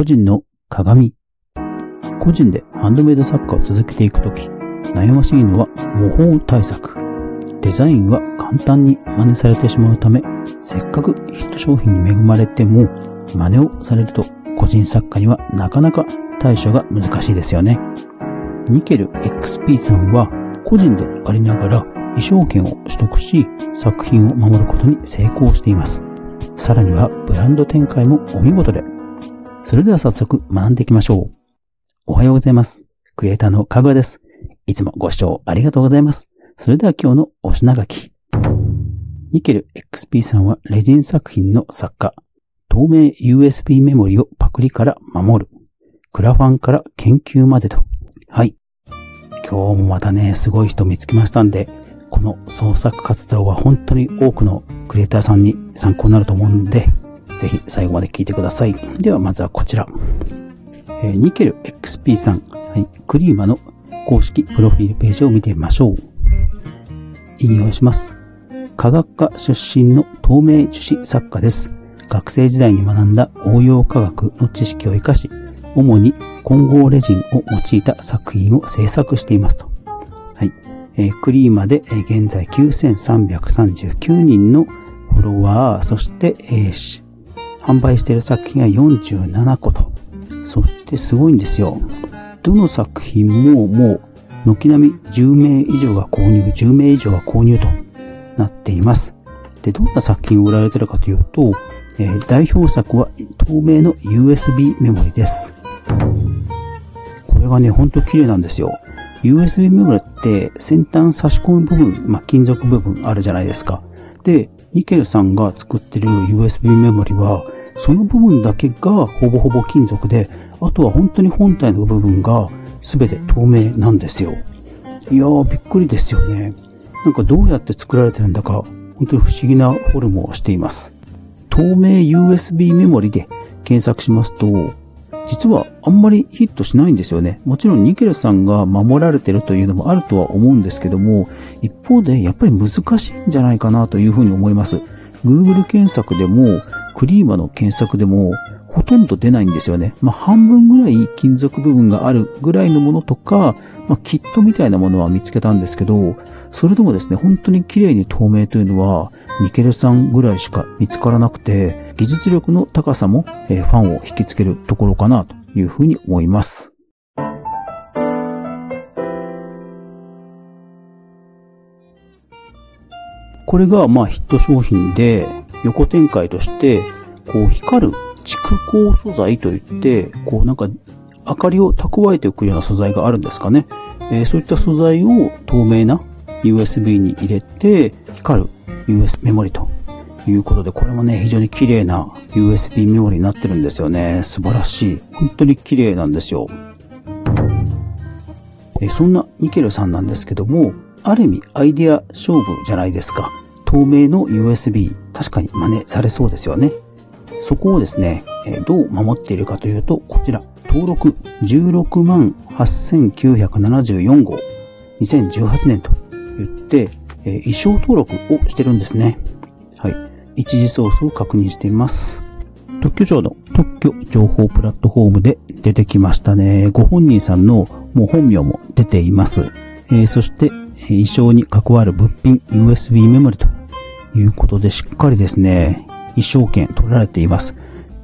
個人の鏡。個人でハンドメイド作家を続けていくとき、悩ましいのは模倣対策。デザインは簡単に真似されてしまうため、せっかくヒット商品に恵まれても、真似をされると個人作家にはなかなか対処が難しいですよね。ニケル XP さんは個人でありながら衣装権を取得し作品を守ることに成功しています。さらにはブランド展開もお見事で。それでは早速学んでいきましょう。おはようございます。クリエイターのかぐわです。いつもご視聴ありがとうございます。それでは今日のお品書き。ニケル XP さんはレジン作品の作家。透明 USB メモリをパクリから守る。クラファンから研究までと。はい。今日もまたね、すごい人見つけましたんで、この創作活動は本当に多くのクリエイターさんに参考になると思うんで、ぜひ最後まで聞いてください。ではまずはこちら。えー、ニケル XP さん、はい、クリーマの公式プロフィールページを見てみましょう。引用します。科学科出身の透明樹脂作家です。学生時代に学んだ応用科学の知識を活かし、主に混合レジンを用いた作品を制作していますと。はい。えー、クリーマで、え、現在9339人のフォロワー、そして、えー、販売している作品が47個と。そしてすごいんですよ。どの作品ももう軒並み10名以上が購入、10名以上が購入となっています。で、どんな作品を売られてるかというと、えー、代表作は透明の USB メモリです。これがね、ほんと綺麗なんですよ。USB メモリって先端差し込む部分、まあ、金属部分あるじゃないですか。で、ニケルさんが作ってる USB メモリは、その部分だけがほぼほぼ金属で、あとは本当に本体の部分が全て透明なんですよ。いやー、びっくりですよね。なんかどうやって作られてるんだか、本当に不思議なフォルムをしています。透明 USB メモリで検索しますと、実はあんまりヒットしないんですよね。もちろんニケルさんが守られてるというのもあるとは思うんですけども、一方でやっぱり難しいんじゃないかなというふうに思います。Google 検索でも、クリーマの検索でも、ほとんど出ないんですよね。まあ、半分ぐらい金属部分があるぐらいのものとか、まあ、キットみたいなものは見つけたんですけど、それでもですね、本当に綺麗に透明というのは、ニケルさんぐらいしか見つからなくて、技術力の高さも、えファンを引きつけるところかなというふうに思います。これがまあヒット商品で横展開としてこう光る蓄光素材といってこうなんか明かりを蓄えておくような素材があるんですかね。えー、そういった素材を透明な USB に入れて光る US メモリということで、これもね、非常に綺麗な USB メモリになってるんですよね。素晴らしい。本当に綺麗なんですよ。えそんなニケルさんなんですけども、ある意味アイデア勝負じゃないですか。透明の USB、確かに真似されそうですよね。そこをですね、えどう守っているかというと、こちら、登録16万8974号、2018年と言って、え衣装登録をしてるんですね。はい。一時ソースを確認しています。特許庁の特許情報プラットフォームで出てきましたね。ご本人さんのもう本名も出ています。えー、そして、衣装に関わる物品 USB メモリということでしっかりですね、衣装権取られています。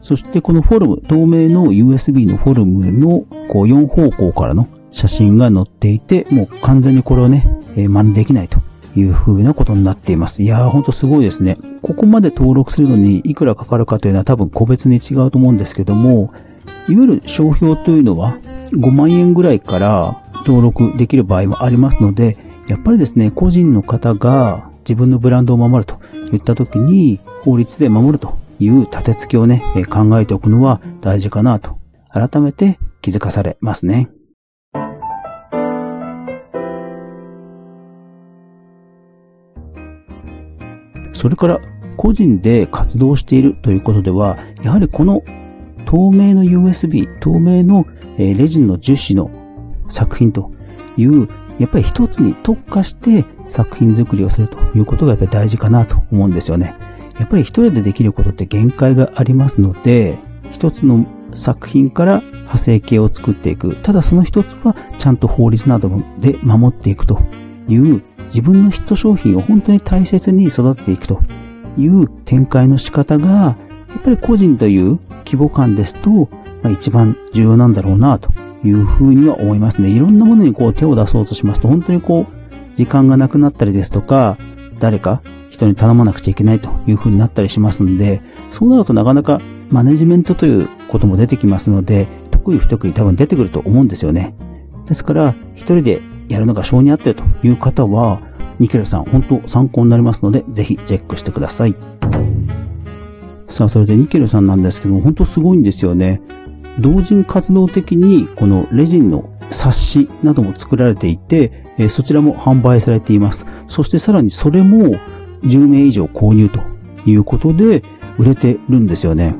そしてこのフォルム、透明の USB のフォルムのこう4方向からの写真が載っていて、もう完全にこれをね、えー、真似できないという風なことになっています。いやーほんとすごいですね。ここまで登録するのにいくらかかるかというのは多分個別に違うと思うんですけども、いわゆる商標というのは5万円ぐらいから登録できる場合もありますので、やっぱりですね、個人の方が自分のブランドを守ると言った時に法律で守るという立て付けをね、考えておくのは大事かなと改めて気づかされますね。それから個人で活動しているということでは、やはりこの透明の USB、透明のレジンの樹脂の作品という、やっぱり一つに特化して作品作りをするということがやっぱり大事かなと思うんですよね。やっぱり一人でできることって限界がありますので、一つの作品から派生形を作っていく。ただその一つはちゃんと法律などで守っていくという自分のヒット商品を本当に大切に育てていくという展開の仕方が、やっぱり個人という規模感ですと、まあ、一番重要なんだろうなというふうには思いますね。いろんなものにこう手を出そうとしますと、本当にこう、時間がなくなったりですとか、誰か人に頼まなくちゃいけないというふうになったりしますんで、そうなるとなかなかマネジメントということも出てきますので、得意不得意多分出てくると思うんですよね。ですから、一人でやるのが性に合ってるという方は、ニケルさん、本当参考になりますので、ぜひチェックしてください。さあ、それでニケルさんなんですけども、本当すごいんですよね。同人活動的に、このレジンの冊子なども作られていて、えそちらも販売されています。そしてさらにそれも10名以上購入ということで売れてるんですよね。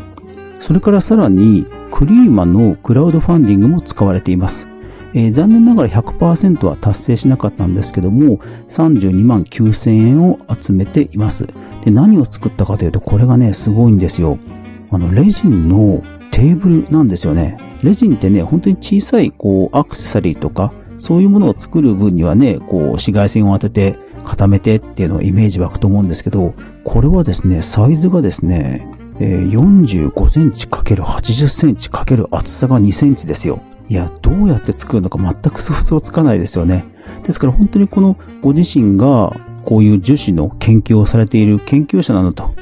それからさらにクリーマのクラウドファンディングも使われています。えー、残念ながら100%は達成しなかったんですけども、32万9000円を集めています。で、何を作ったかというと、これがね、すごいんですよ。あの、レジンのテーブルなんですよね。レジンってね、本当に小さい、こう、アクセサリーとか、そういうものを作る分にはね、こう、紫外線を当てて、固めてっていうのをイメージ湧くと思うんですけど、これはですね、サイズがですね、えー、45センチ ×80 センチ×厚さが2センチですよ。いや、どうやって作るのか全く想像つかないですよね。ですから本当にこのご自身がこういう樹脂の研究をされている研究者なのと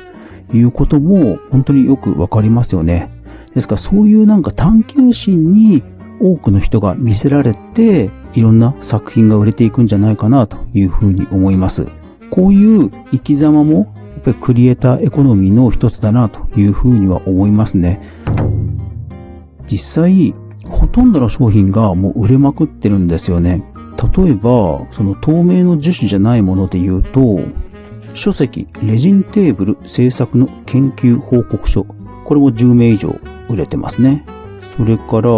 いうことも本当によくわかりますよね。ですからそういうなんか探求心に多くの人が見せられていろんな作品が売れていくんじゃないかなというふうに思います。こういう生き様もやっぱりクリエイターエコノミーの一つだなというふうには思いますね。実際ほとんどの商品がもう売れまくってるんですよね。例えば、その透明の樹脂じゃないもので言うと、書籍、レジンテーブル制作の研究報告書。これも10名以上売れてますね。それから、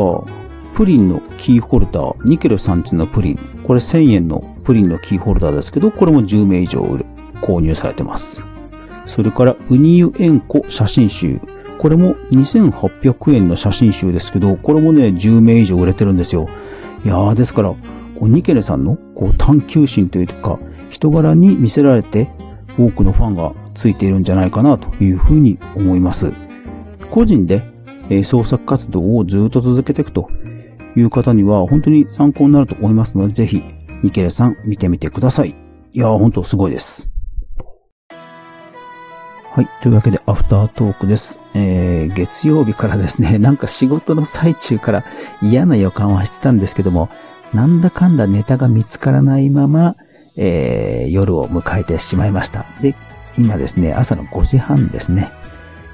プリンのキーホルダー、ニケルさんちのプリン。これ1000円のプリンのキーホルダーですけど、これも10名以上売れ購入されてます。それから、ウニユエンコ写真集。これも2800円の写真集ですけど、これもね、10名以上売れてるんですよ。いやー、ですから、ニケレさんのこう探求心というか、人柄に見せられて、多くのファンがついているんじゃないかなというふうに思います。個人で、え創作活動をずっと続けていくという方には本当に参考になると思いますので、ぜひ、ニケレさん見てみてください。いやー、本当すごいです。はい。というわけで、アフタートークです。えー、月曜日からですね、なんか仕事の最中から嫌な予感はしてたんですけども、なんだかんだネタが見つからないまま、えー、夜を迎えてしまいました。で、今ですね、朝の5時半ですね。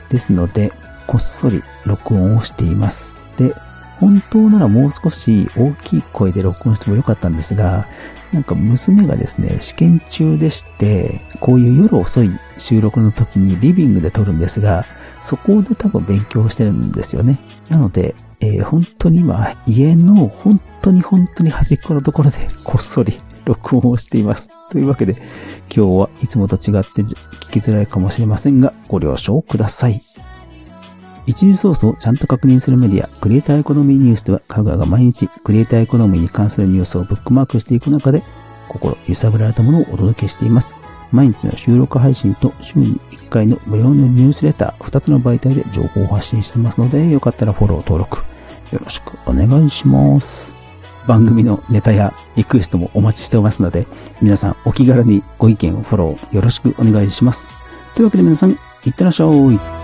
ですので、こっそり録音をしています。で、本当ならもう少し大きい声で録音してもよかったんですが、なんか娘がですね、試験中でして、こういう夜遅い収録の時にリビングで撮るんですが、そこで多分勉強してるんですよね。なので、えー、本当に今、家の本当に本当に端っこのところでこっそり録音をしています。というわけで、今日はいつもと違って聞きづらいかもしれませんが、ご了承ください。一時ソースをちゃんと確認するメディア、クリエイターエコノミーニュースでは、香川が毎日クリエイターエコノミーに関するニュースをブックマークしていく中で、心揺さぶられたものをお届けしています。毎日の収録配信と週に1回の無料のニュースレター、2つの媒体で情報を発信してますので、よかったらフォロー登録、よろしくお願いします。番組のネタやリクエストもお待ちしておりますので、皆さんお気軽にご意見をフォローよろしくお願いします。というわけで皆さん、いってらっしゃい。